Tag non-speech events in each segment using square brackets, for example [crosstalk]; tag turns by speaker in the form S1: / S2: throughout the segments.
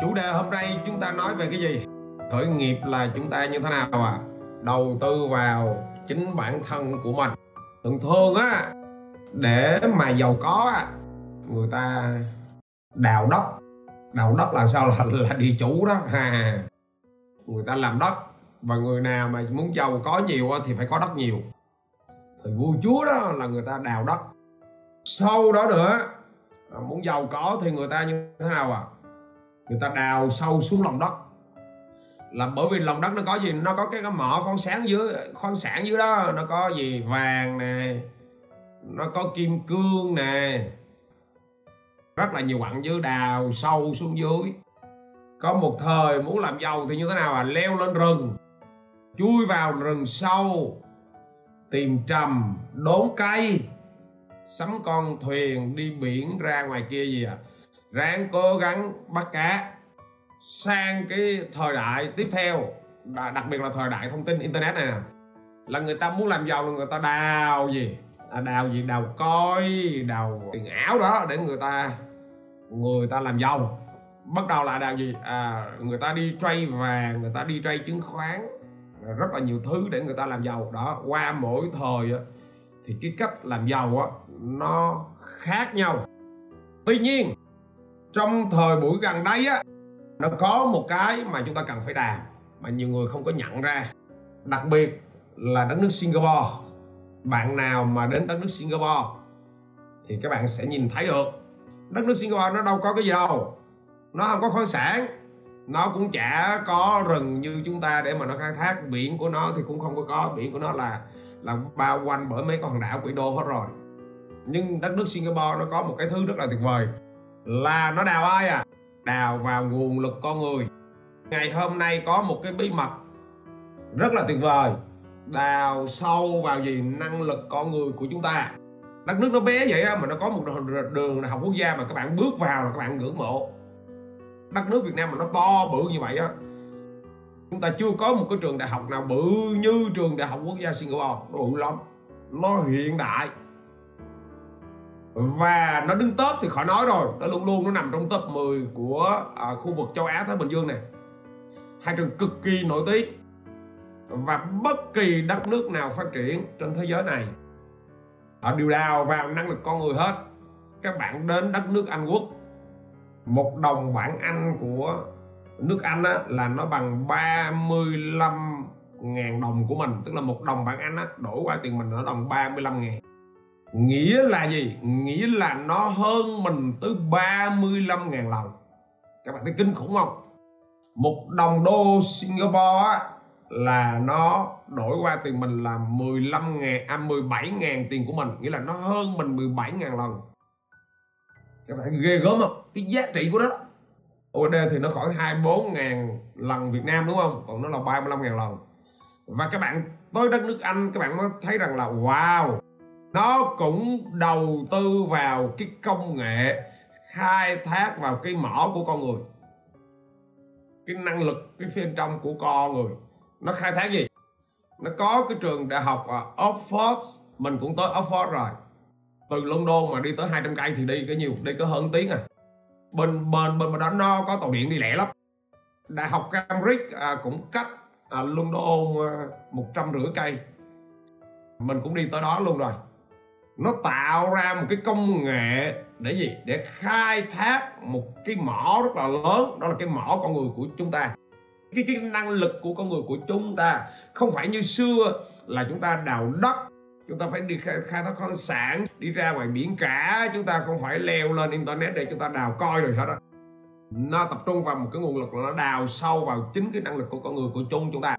S1: chủ đề hôm nay chúng ta nói về cái gì? Khởi nghiệp là chúng ta như thế nào à đầu tư vào chính bản thân của mình. Thường thường á để mà giàu có á người ta đào đất. Đào đất là sao? [laughs] Là, là địa chủ đó. Ha người ta làm đất và người nào mà muốn giàu có nhiều thì phải có đất nhiều. Thì vua chúa đó là người ta đào đất. Sau đó nữa muốn giàu có thì người ta như thế nào à người ta đào sâu xuống lòng đất. Là bởi vì lòng đất nó có gì? Nó có cái, cái mỏ khoáng sáng dưới khoáng sản dưới đó. Nó có gì? Vàng nè nó có kim cương nè. Rất là nhiều quặng dưới đào sâu xuống dưới. Có một thời muốn làm giàu thì như thế nào à? Leo lên rừng chui vào rừng sâu tìm trầm đốn cây sắm con thuyền đi biển ra ngoài kia gì à? Ráng cố gắng bắt cá. Sang cái thời đại tiếp theo đặc biệt là thời đại thông tin internet này nè. Là người ta muốn làm giàu là người ta đào gì? À, đào gì? Đào coi đào tiền ảo đó để người ta người ta làm giàu. Bắt đầu là đào gì? À, người ta đi trade vàng người ta đi trade chứng khoán. Rất là nhiều thứ để người ta làm giàu. Đó qua mỗi thời thì cái cách làm giàu nó khác nhau. Tuy nhiên trong thời buổi gần đây á, nó có một cái mà chúng ta cần phải đàm, mà nhiều người không có nhận ra. Đặc biệt là đất nước Singapore. Bạn nào mà đến đất nước Singapore thì các bạn sẽ nhìn thấy được, đất nước Singapore nó đâu có cái gì đâu. Nó không có khoáng sản, nó cũng chả có rừng như chúng ta để mà nó khai thác. Biển của nó thì cũng không có có, biển của nó là là bao quanh bởi mấy con đảo quỷ đô hết rồi. Nhưng đất nước Singapore nó có một cái thứ rất là tuyệt vời là nó đào ai à? Đào vào nguồn lực con người. Ngày hôm nay có một cái bí mật rất là tuyệt vời. Đào sâu vào gì năng lực con người của chúng ta. Đất nước nó bé vậy mà nó có một đường học quốc gia mà các bạn bước vào là các bạn ngưỡng mộ. Đất nước Việt Nam mà nó to bự như vậy á, chúng ta chưa có một cái trường đại học nào bự như trường đại học quốc gia Singapore. Nó bự lắm. Nó hiện đại và nó đứng top thì khỏi nói rồi. Nó luôn luôn nó nằm trong top 10 của à, khu vực châu Á Thái Bình Dương này. Hai trường cực kỳ nổi tiếng. Và bất kỳ đất nước nào phát triển trên thế giới này họ đều đào vào năng lực con người hết. Các bạn đến đất nước Anh Quốc một đồng bảng Anh của nước Anh á, là nó bằng 35 ngàn đồng của mình. Tức là một đồng bảng Anh á, đổi qua tiền mình nó đồng 35 ngàn nghĩa là gì? Nghĩa là nó hơn mình tới 35.000 lần. Các bạn thấy kinh khủng không? Một đồng đô Singapore á, là nó đổi qua tiền mình là 15 ngàn à 17 ngàn tiền của mình. Nghĩa là nó hơn mình 17 ngàn lần. Các bạn thấy ghê gớm không? Cái giá trị của nó USD thì nó khỏi 24 ngàn lần Việt Nam đúng không? Còn nó là 35 ngàn lần. Và các bạn tới đất nước Anh các bạn mới thấy rằng là wow! Nó cũng đầu tư vào cái công nghệ khai thác vào cái mỏ của con người. Cái năng lực cái phía trong của con người. Nó khai thác gì? Nó có cái trường đại học ở Oxford. Mình cũng tới Oxford rồi. Từ London mà đi tới 200 cây thì đi cái nhiều đi có hơn tiếng à. Bên bên bên đó nó có tàu điện đi lẻ lắm. Đại học Cambridge à, cũng cách à, London à, một trăm rưỡi cây. Mình cũng đi tới đó luôn rồi nó tạo ra một cái công nghệ để gì? Để khai thác một cái mỏ rất là lớn. Đó là cái mỏ con người của chúng ta. Cái cái năng lực của con người của chúng ta không phải như xưa là chúng ta đào đất chúng ta phải đi khai, khai thác khoáng sản đi ra ngoài biển cả. Chúng ta không phải leo lên internet để chúng ta đào coi rồi hết đó nó tập trung vào một cái nguồn lực là nó đào sâu vào chính cái năng lực của con người của chung chúng ta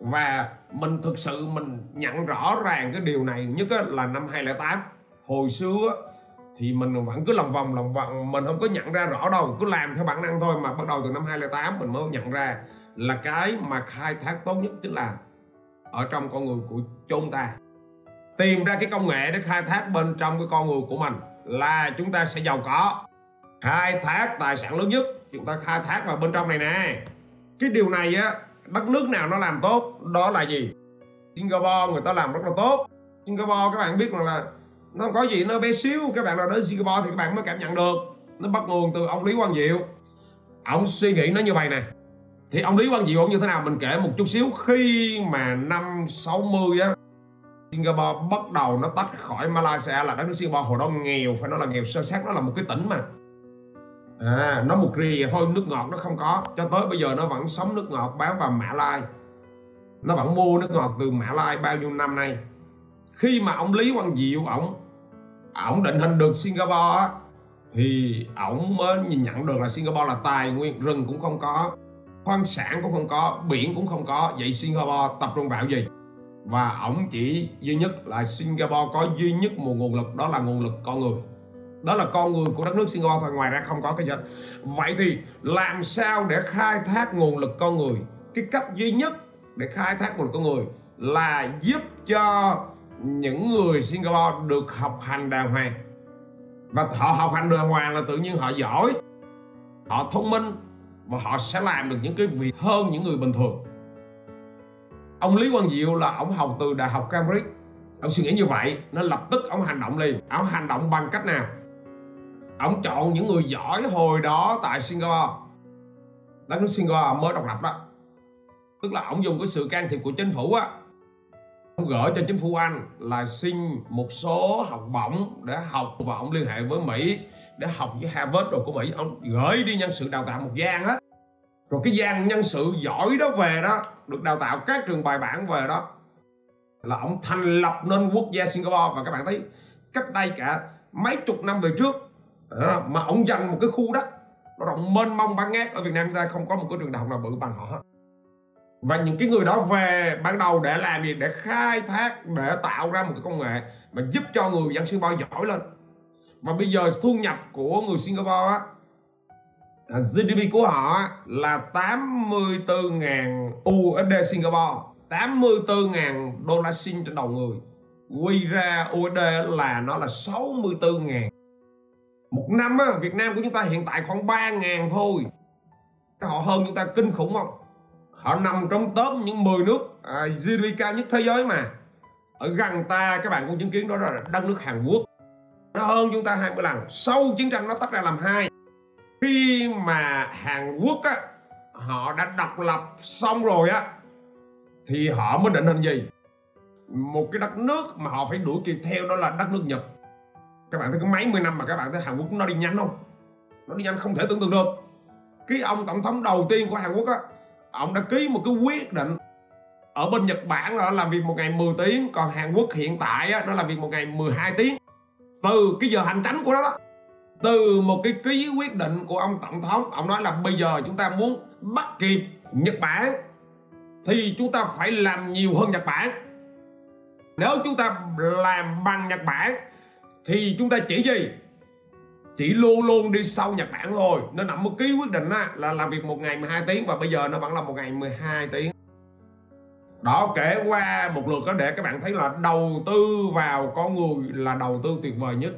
S1: và mình thực sự mình nhận rõ ràng cái điều này nhất là năm 2008 hồi xưa thì mình vẫn cứ lòng vòng lòng vòng, mình không có nhận ra rõ đâu, cứ làm theo bản năng thôi mà bắt đầu từ năm 2008 mình mới nhận ra là cái mà khai thác tốt nhất chính là ở trong con người của chúng ta. Tìm ra cái công nghệ để khai thác bên trong cái con người của mình là chúng ta sẽ giàu có. Khai thác tài sản lớn nhất, chúng ta khai thác vào bên trong này nè. Cái điều này á đất nước nào nó làm tốt, đó là gì? Singapore, người ta làm rất là tốt. Singapore, các bạn biết rằng là nó không có gì, nó bé xíu, các bạn nào đến Singapore thì các bạn mới cảm nhận được. Nó bắt nguồn từ ông Lý Quang Diệu. Ông suy nghĩ nó như vậy nè. Thì ông Lý Quang Diệu ông như thế nào? Mình kể một chút xíu. Khi mà năm 60 á, Singapore bắt đầu nó tách khỏi Malaysia là đất nước Singapore. Hồi đó nghèo, phải nói là nghèo sơ sát, nó là một cái tỉnh mà à, nó một rì thôi nước ngọt nó không có. Cho tới bây giờ nó vẫn sống nước ngọt bán vào Mã Lai. Nó vẫn mua nước ngọt từ Mã Lai bao nhiêu năm nay. Khi mà ông Lý Quang Diệu ổng ổng định hình được Singapore á, thì ổng mới nhìn nhận được là Singapore là tài nguyên rừng cũng không có khoáng sản cũng không có biển cũng không có. Vậy Singapore tập trung vào gì? Và ổng chỉ duy nhất là Singapore có duy nhất một nguồn lực đó là nguồn lực con người đó là con người của đất nước Singapore thôi, ngoài ra không có cái gì vậy thì làm sao để khai thác nguồn lực con người? Cái cách duy nhất để khai thác nguồn lực con người là giúp cho những người Singapore được học hành đàng hoàng. Và họ học hành đàng hoàng là tự nhiên họ giỏi, họ thông minh, và họ sẽ làm được những cái việc hơn những người bình thường. Ông Lý Quang Diệu là ông học từ đại học Cambridge. Ông suy nghĩ như vậy nên lập tức ông hành động liền. Ông hành động bằng cách nào? Ông chọn những người giỏi hồi đó tại Singapore. Đất nước Singapore mới độc lập đó. Tức là ông dùng cái sự can thiệp của chính phủ á. Ông gửi cho chính phủ Anh là xin một số học bổng để học và ông liên hệ với Mỹ để học với Harvard rồi của Mỹ. Ông gửi đi nhân sự đào tạo một gian hết rồi cái gian nhân sự giỏi đó về đó, được đào tạo các trường bài bản về đó, là ông thành lập nên quốc gia Singapore. Và các bạn thấy, cách đây cả mấy chục năm về trước à, mà ông dành một cái khu đất nó rộng mênh mông bán ngát ở Việt Nam chúng ta không có một cái trường đại học nào bự bằng họ. Hết và những cái người đó về ban đầu để làm gì để khai thác để tạo ra một cái công nghệ mà giúp cho người dân Singapore giỏi lên. Và bây giờ thu nhập của người Singapore á GDP của họ là 84.000 USD Singapore. 84.000 đô la Sing trên đầu người. Quy ra USD là nó là 64.000 một năm á, Việt Nam của chúng ta hiện tại khoảng 3.000 thôi. Họ hơn chúng ta kinh khủng không? Họ nằm trong top những 10 nước à, GDP cao nhất thế giới mà. Ở gần ta các bạn cũng chứng kiến đó là đất nước Hàn Quốc. Nó hơn chúng ta 20 lần. Sau chiến tranh nó tách ra làm hai. Khi mà Hàn Quốc á họ đã độc lập xong rồi á thì họ mới định hình gì? Một cái đất nước mà họ phải đuổi kịp theo đó là đất nước Nhật các bạn thấy có mấy mươi năm mà các bạn thấy Hàn Quốc nó đi nhanh không? Nó đi nhanh không thể tưởng tượng được. Cái ông tổng thống đầu tiên của Hàn Quốc á ông đã ký một cái quyết định ở bên Nhật Bản là làm việc một ngày 10 tiếng còn Hàn Quốc hiện tại á, nó làm việc một ngày 12 tiếng. Từ cái giờ hành tránh của nó đó từ một cái ký quyết định của ông tổng thống ông nói là bây giờ chúng ta muốn bắt kịp Nhật Bản thì chúng ta phải làm nhiều hơn Nhật Bản. Nếu chúng ta làm bằng Nhật Bản thì chúng ta chỉ gì? Chỉ luôn luôn đi sau Nhật Bản thôi. Nên nằm một ký quyết định á, là làm việc một ngày 12 tiếng và bây giờ nó vẫn là một ngày 12 tiếng. Đó kể qua một lượt đó để các bạn thấy là đầu tư vào con người là đầu tư tuyệt vời nhất.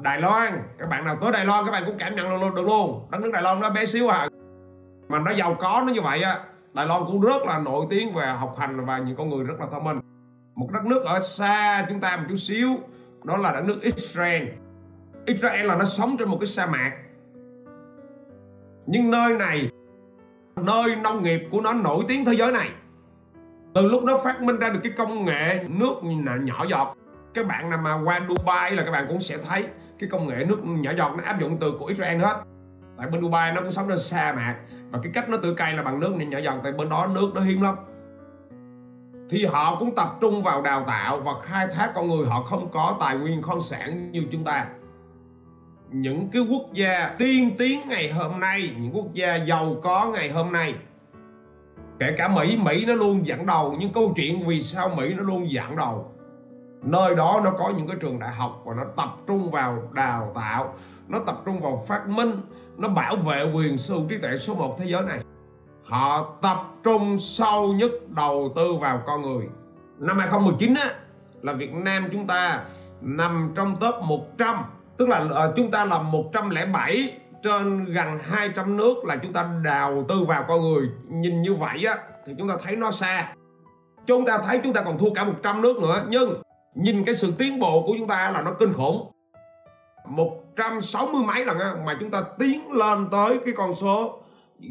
S1: Đài Loan các bạn nào tới Đài Loan các bạn cũng cảm nhận luôn được luôn. Đất nước Đài Loan nó bé xíu à. Mà nó giàu có nó như vậy á Đài Loan cũng rất là nổi tiếng về học hành và những con người rất là thông minh. Một đất nước ở xa chúng ta một chút xíu đó là đất nước Israel. Israel là nó sống trên một cái sa mạc. Nhưng nơi này, nơi nông nghiệp của nó nổi tiếng thế giới này. Từ lúc nó phát minh ra được cái công nghệ nước nhỏ giọt, các bạn nào mà qua Dubai là các bạn cũng sẽ thấy cái công nghệ nước nhỏ giọt nó áp dụng từ của Israel hết. Tại bên Dubai nó cũng sống trên sa mạc và cái cách nó tự cày là bằng nước nhỏ giọt, tại bên đó nước nó hiếm lắm thì họ cũng tập trung vào đào tạo và khai thác con người họ không có tài nguyên khoáng sản như chúng ta. Những cái quốc gia tiên tiến ngày hôm nay, những quốc gia giàu có ngày hôm nay, kể cả Mỹ Mỹ nó luôn dẫn đầu, nhưng câu chuyện vì sao Mỹ nó luôn dẫn đầu? Nơi đó nó có những cái trường đại học và nó tập trung vào đào tạo, nó tập trung vào phát minh, nó bảo vệ quyền sở hữu trí tuệ số 1 thế giới này họ tập trung sâu nhất đầu tư vào con người. Năm 2019 á là Việt Nam chúng ta nằm trong top 100 tức là ờ, chúng ta là 107 trên gần 200 nước là chúng ta đầu tư vào con người. Nhìn như vậy á thì chúng ta thấy nó xa. Chúng ta thấy chúng ta còn thua cả 100 nước nữa nhưng nhìn cái sự tiến bộ của chúng ta là nó kinh khủng. 160 mấy lần á, mà chúng ta tiến lên tới cái con số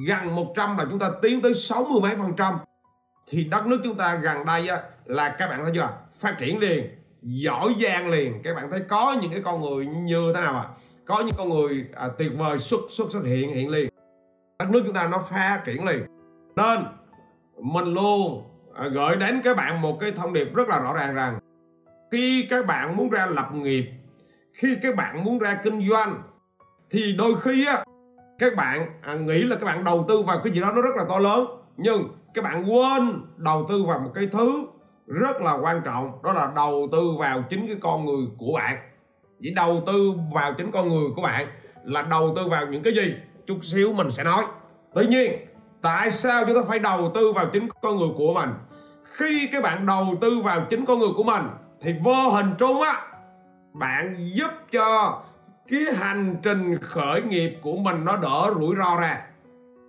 S1: gần 100 là chúng ta tiến tới 60 mấy phần trăm. Thì đất nước chúng ta gần đây á, là các bạn thấy chưa? Phát triển liền giỏi giang liền. Các bạn thấy có những cái con người như thế nào à? Có những con người à, tuyệt vời xuất xuất xuất hiện hiện liền. Đất nước chúng ta nó phát triển liền. Nên mình luôn à, gửi đến các bạn một cái thông điệp rất là rõ ràng rằng khi các bạn muốn ra lập nghiệp khi các bạn muốn ra kinh doanh thì đôi khi á các bạn à, nghĩ là các bạn đầu tư vào cái gì đó nó rất là to lớn nhưng các bạn quên đầu tư vào một cái thứ rất là quan trọng đó là đầu tư vào chính cái con người của bạn. Vậy đầu tư vào chính con người của bạn là đầu tư vào những cái gì? Chút xíu mình sẽ nói. Tuy nhiên tại sao chúng ta phải đầu tư vào chính con người của mình? Khi các bạn đầu tư vào chính con người của mình thì vô hình trung á bạn giúp cho cái hành trình khởi nghiệp của mình nó đỡ rủi ro ra.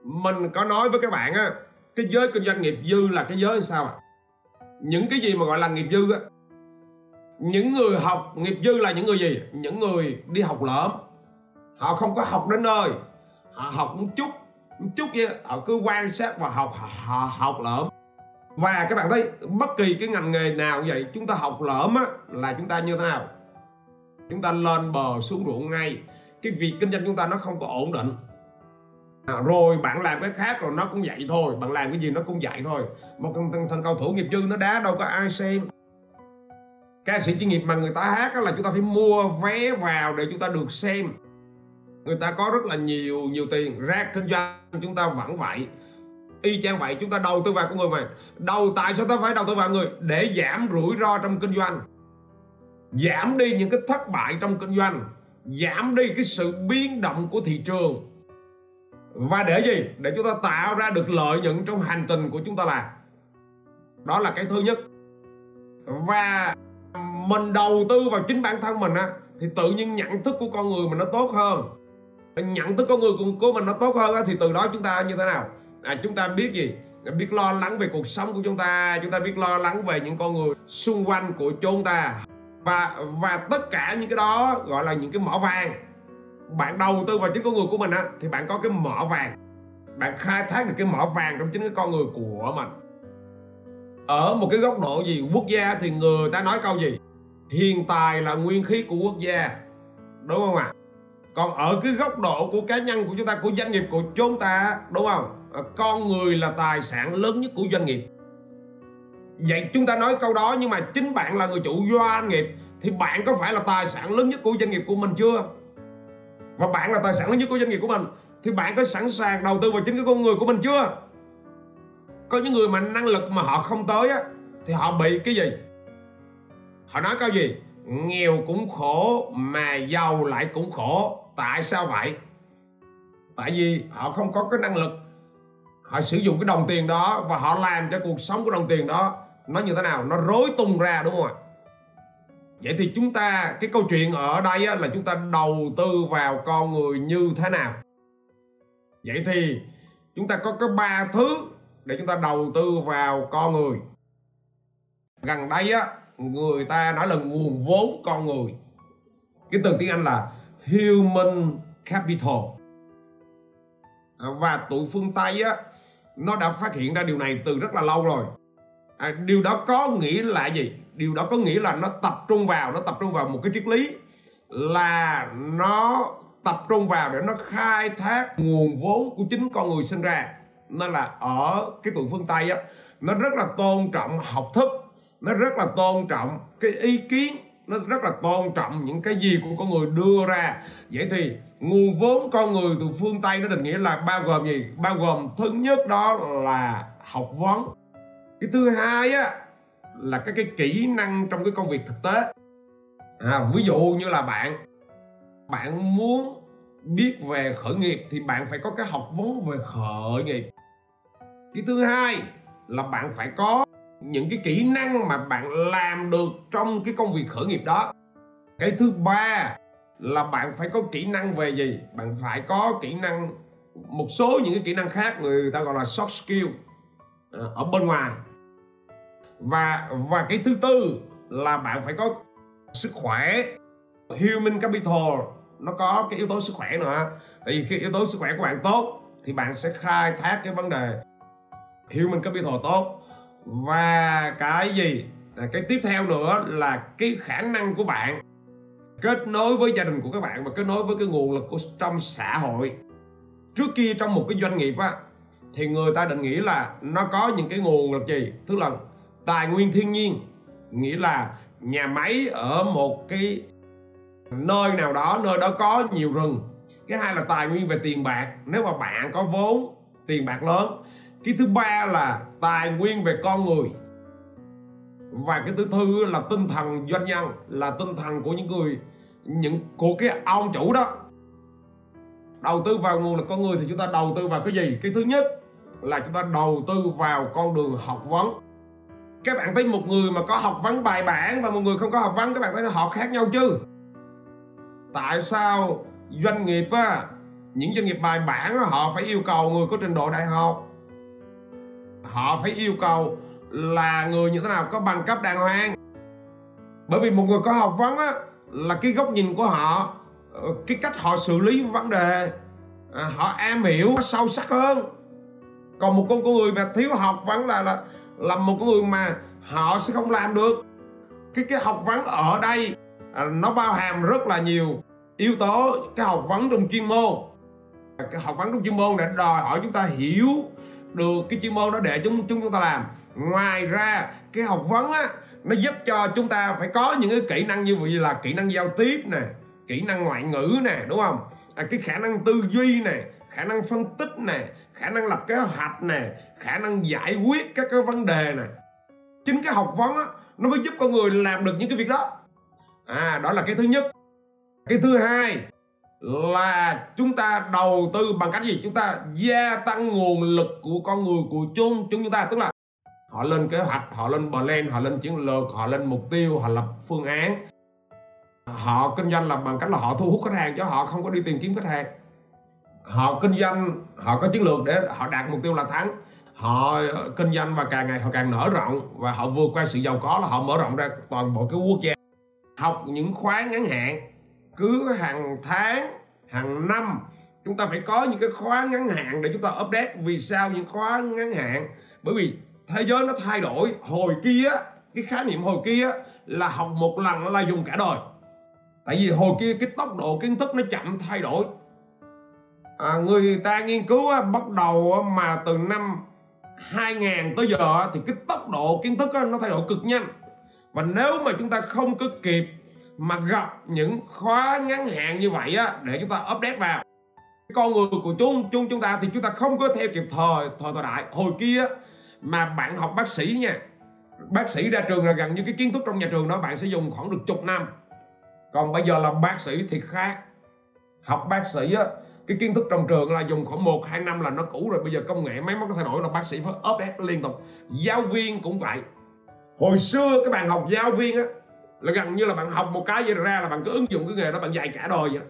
S1: Mình có nói với các bạn á, cái giới kinh doanh nghiệp dư là cái giới sao ạ à? những cái gì mà gọi là nghiệp dư á, những người học nghiệp dư là những người gì? Những người đi học lỡm. Họ không có học đến nơi. Họ học một chút một chút vậy họ cứ quan sát và học họ học lỡm. Và các bạn thấy, bất kỳ cái ngành nghề nào vậy chúng ta học lỡm á, là chúng ta như thế nào? Chúng ta lên bờ xuống ruộng ngay. Cái việc kinh doanh chúng ta nó không có ổn định. À, rồi bạn làm cái khác rồi nó cũng vậy thôi. Bạn làm cái gì nó cũng vậy thôi. Một thằng, thằng, thằng cầu thủ nghiệp dư nó đá đâu có ai xem. Ca sĩ chuyên nghiệp mà người ta hát là chúng ta phải mua vé vào để chúng ta được xem. Người ta có rất là nhiều nhiều tiền. Ra kinh doanh chúng ta vẫn vậy. Y chang vậy chúng ta đầu tư vào con người mà. Đầu tại sao ta phải đầu tư vào người? Để giảm rủi ro trong kinh doanh giảm đi những cái thất bại trong kinh doanh. Giảm đi cái sự biến động của thị trường. Và để gì? Để chúng ta tạo ra được lợi nhuận trong hành trình của chúng ta làm đó là cái thứ nhất. Và mình đầu tư vào chính bản thân mình á thì tự nhiên nhận thức của con người mình nó tốt hơn. Nhận thức con người của mình nó tốt hơn á, thì từ đó chúng ta như thế nào? À, chúng ta biết gì? Biết lo lắng về cuộc sống của chúng ta. Chúng ta biết lo lắng về những con người xung quanh của chúng ta và và tất cả những cái đó gọi là những cái mỏ vàng. Bạn đầu tư vào chính con người của mình á, thì bạn có cái mỏ vàng. Bạn khai thác được cái mỏ vàng trong chính cái con người của mình. Ở một cái góc độ gì, quốc gia thì người ta nói câu gì? Hiện tài là nguyên khí của quốc gia. Đúng không ạ? À? còn ở cái góc độ của cá nhân của chúng ta, của doanh nghiệp của chúng ta, đúng không? Con người là tài sản lớn nhất của doanh nghiệp vậy chúng ta nói câu đó, nhưng mà chính bạn là người chủ doanh nghiệp, thì bạn có phải là tài sản lớn nhất của doanh nghiệp của mình chưa? Và bạn là tài sản lớn nhất của doanh nghiệp của mình, thì bạn có sẵn sàng đầu tư vào chính cái con người của mình chưa? Có những người mà năng lực mà họ không tới á, thì họ bị cái gì? Họ nói câu gì? Nghèo cũng khổ, mà giàu lại cũng khổ. Tại sao vậy? Tại vì họ không có cái năng lực. Họ sử dụng cái đồng tiền đó và họ làm cho cuộc sống của đồng tiền đó nó như thế nào? Nó rối tung ra đúng không ạ? Vậy thì chúng ta cái câu chuyện ở đây á, là chúng ta đầu tư vào con người như thế nào? Vậy thì chúng ta có cái ba thứ để chúng ta đầu tư vào con người. Gần đây á người ta nói là nguồn vốn con người. Cái từ tiếng anh là human capital. À, và tụi phương tây á nó đã phát hiện ra điều này từ rất là lâu rồi à, điều đó có nghĩa là gì? Điều đó có nghĩa là nó tập trung vào nó tập trung vào một cái triết lý là nó tập trung vào để nó khai thác nguồn vốn của chính con người sinh ra. Nên là ở cái tụi phương tây á nó rất là tôn trọng học thức nó rất là tôn trọng cái ý kiến nó rất là tôn trọng những cái gì của con người đưa ra. Vậy thì nguồn vốn con người từ phương tây nó định nghĩa là bao gồm gì? Bao gồm thứ nhất đó là học vấn cái thứ hai á là các cái kỹ năng trong cái công việc thực tế. À, ví dụ như là bạn bạn muốn biết về khởi nghiệp thì bạn phải có cái học vấn về khởi nghiệp. Cái thứ hai là bạn phải có những cái kỹ năng mà bạn làm được trong cái công việc khởi nghiệp đó. Cái thứ ba là bạn phải có kỹ năng về gì? Bạn phải có kỹ năng một số những cái kỹ năng khác người ta gọi là soft skill à, ở bên ngoài và và cái thứ tư là bạn phải có sức khỏe. Human capital, nó có cái yếu tố sức khỏe nữa. Tại vì khi yếu tố sức khỏe của bạn tốt thì bạn sẽ khai thác cái vấn đề human capital tốt. Và cái gì? À, cái tiếp theo nữa là cái khả năng của bạn kết nối với gia đình của các bạn và kết nối với cái nguồn lực của trong xã hội. Trước kia trong một cái doanh nghiệp á, thì người ta định nghĩ là nó có những cái nguồn lực gì? Tức là tài nguyên thiên nhiên, nghĩa là nhà máy ở một cái nơi nào đó, nơi đó có nhiều rừng. Cái hai là tài nguyên về tiền bạc. Nếu mà bạn có vốn, tiền bạc lớn. Cái thứ ba là tài nguyên về con người. Và cái thứ tư là tinh thần doanh nhân, là tinh thần của những người, những, của cái ông chủ đó. Đầu tư vào nguồn lực con người thì chúng ta đầu tư vào cái gì? Cái thứ nhất là chúng ta đầu tư vào con đường học vấn các bạn thấy một người mà có học vấn bài bản và một người không có học vấn các bạn thấy họ khác nhau chứ? Tại sao doanh nghiệp á những doanh nghiệp bài bản họ phải yêu cầu người có trình độ đại học? Họ phải yêu cầu là người như thế nào có bằng cấp đàng hoàng? Bởi vì một người có học vấn á là cái góc nhìn của họ ờ, cái cách họ xử lý vấn đề à, họ am hiểu sâu sắc hơn. Còn một con người mà thiếu học vấn là là là một người mà họ sẽ không làm được. Cái cái học vấn ở đây à, nó bao hàm rất là nhiều yếu tố. Cái học vấn trong chuyên môn. Cái học vấn trong chuyên môn để đòi hỏi chúng ta hiểu được cái chuyên môn đó để chúng chúng chúng ta làm. Ngoài ra cái học vấn á nó giúp cho chúng ta phải có những cái kỹ năng như vậy là kỹ năng giao tiếp nè kỹ năng ngoại ngữ nè đúng không? À, cái khả năng tư duy nè khả năng phân tích nè, khả năng lập kế hoạch nè, khả năng giải quyết các cái vấn đề nè. Chính cái học vấn á, nó mới giúp con người làm được những cái việc đó. À đó là cái thứ nhất. Cái thứ hai là chúng ta đầu tư bằng cách gì? Chúng ta gia tăng nguồn lực của con người của chung chúng chúng ta, tức là họ lên kế hoạch, họ lên plan, họ lên chiến lược, họ lên mục tiêu, họ lập phương án. Họ kinh doanh là bằng cách là họ thu hút khách hàng chứ họ không có đi tìm kiếm khách hàng họ kinh doanh, họ có chiến lược để họ đạt mục tiêu là thắng. Họ kinh doanh và càng ngày họ càng nở rộng và họ vượt qua sự giàu có là họ mở rộng ra toàn bộ cái quốc gia. Học những khóa ngắn hạn, cứ hàng tháng, hàng năm, chúng ta phải có những cái khóa ngắn hạn để chúng ta update. Vì sao những khóa ngắn hạn? Bởi vì thế giới nó thay đổi. Hồi kia, cái khái niệm hồi kia là học một lần là dùng cả đời. Tại vì hồi kia cái tốc độ kiến thức nó chậm thay đổi à, người ta nghiên cứu bắt đầu mà từ năm 2000 tới giờ thì cái tốc độ kiến thức nó thay đổi cực nhanh. Và nếu mà chúng ta không có kịp mà gặp những khóa ngắn hạn như vậy á để chúng ta update vào con người của chúng chúng chúng ta thì chúng ta không có theo kịp thời thời thời đại. Hồi kia mà bạn học bác sĩ nha bác sĩ ra trường là gần như cái kiến thức trong nhà trường đó bạn sẽ dùng khoảng được chục năm. Còn bây giờ là bác sĩ thì khác. Học bác sĩ á cái kiến thức trong trường là dùng khoảng 1 2 năm là nó cũ rồi. Bây giờ công nghệ máy móc nó thay đổi là bác sĩ phải update liên tục. Giáo viên cũng vậy. Hồi xưa các bạn học giáo viên á, là gần như là bạn học một cái vậy ra là bạn cứ ứng dụng cái nghề đó bạn dạy cả đời vậy đó.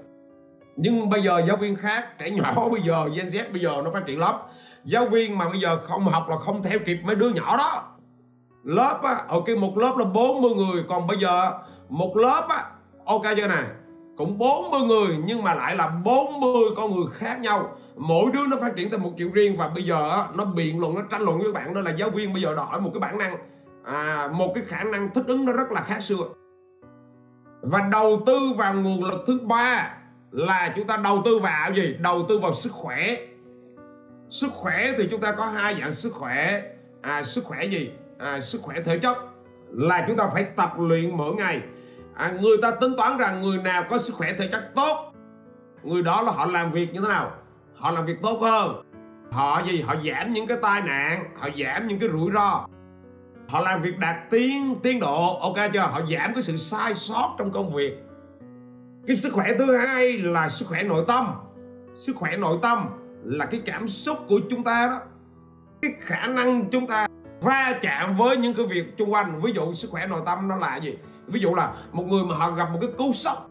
S1: Nhưng bây giờ giáo viên khác, trẻ nhỏ [laughs] bây giờ, Gen Z bây giờ nó phát triển lắm. Giáo viên mà bây giờ không học là không theo kịp mấy đứa nhỏ đó. Lớp á, ok, một lớp là 40 người. Còn bây giờ một lớp á, ok chưa nè? Cũng 40 người nhưng mà lại là 40 con người khác nhau. Mỗi đứa nó phát triển theo một kiểu riêng và bây giờ nó biện luận nó tranh luận với bạn đó là giáo viên bây giờ đòi hỏi một cái bản năng. À, một cái khả năng thích ứng nó rất là khác xưa. Và đầu tư vào nguồn lực thứ ba là chúng ta đầu tư vào gì? Đầu tư vào sức khỏe. Sức khỏe thì chúng ta có hai dạng sức khỏe. À, sức khỏe gì? À, sức khỏe thể chất. Là chúng ta phải tập luyện mỗi ngày à, người ta tính toán rằng người nào có sức khỏe thể chất tốt người đó là họ làm việc như thế nào? Họ làm việc tốt hơn. Họ gì? Họ giảm những cái tai nạn họ giảm những cái rủi ro. Họ làm việc đạt tiến tiến độ ok chưa? Họ giảm cái sự sai sót trong công việc. Cái sức khỏe thứ hai là sức khỏe nội tâm. Sức khỏe nội tâm là cái cảm xúc của chúng ta đó. Cái khả năng chúng ta va chạm với những cái việc xung quanh. Ví dụ sức khỏe nội tâm nó là gì? Ví dụ là một người mà họ gặp một cái cú sốc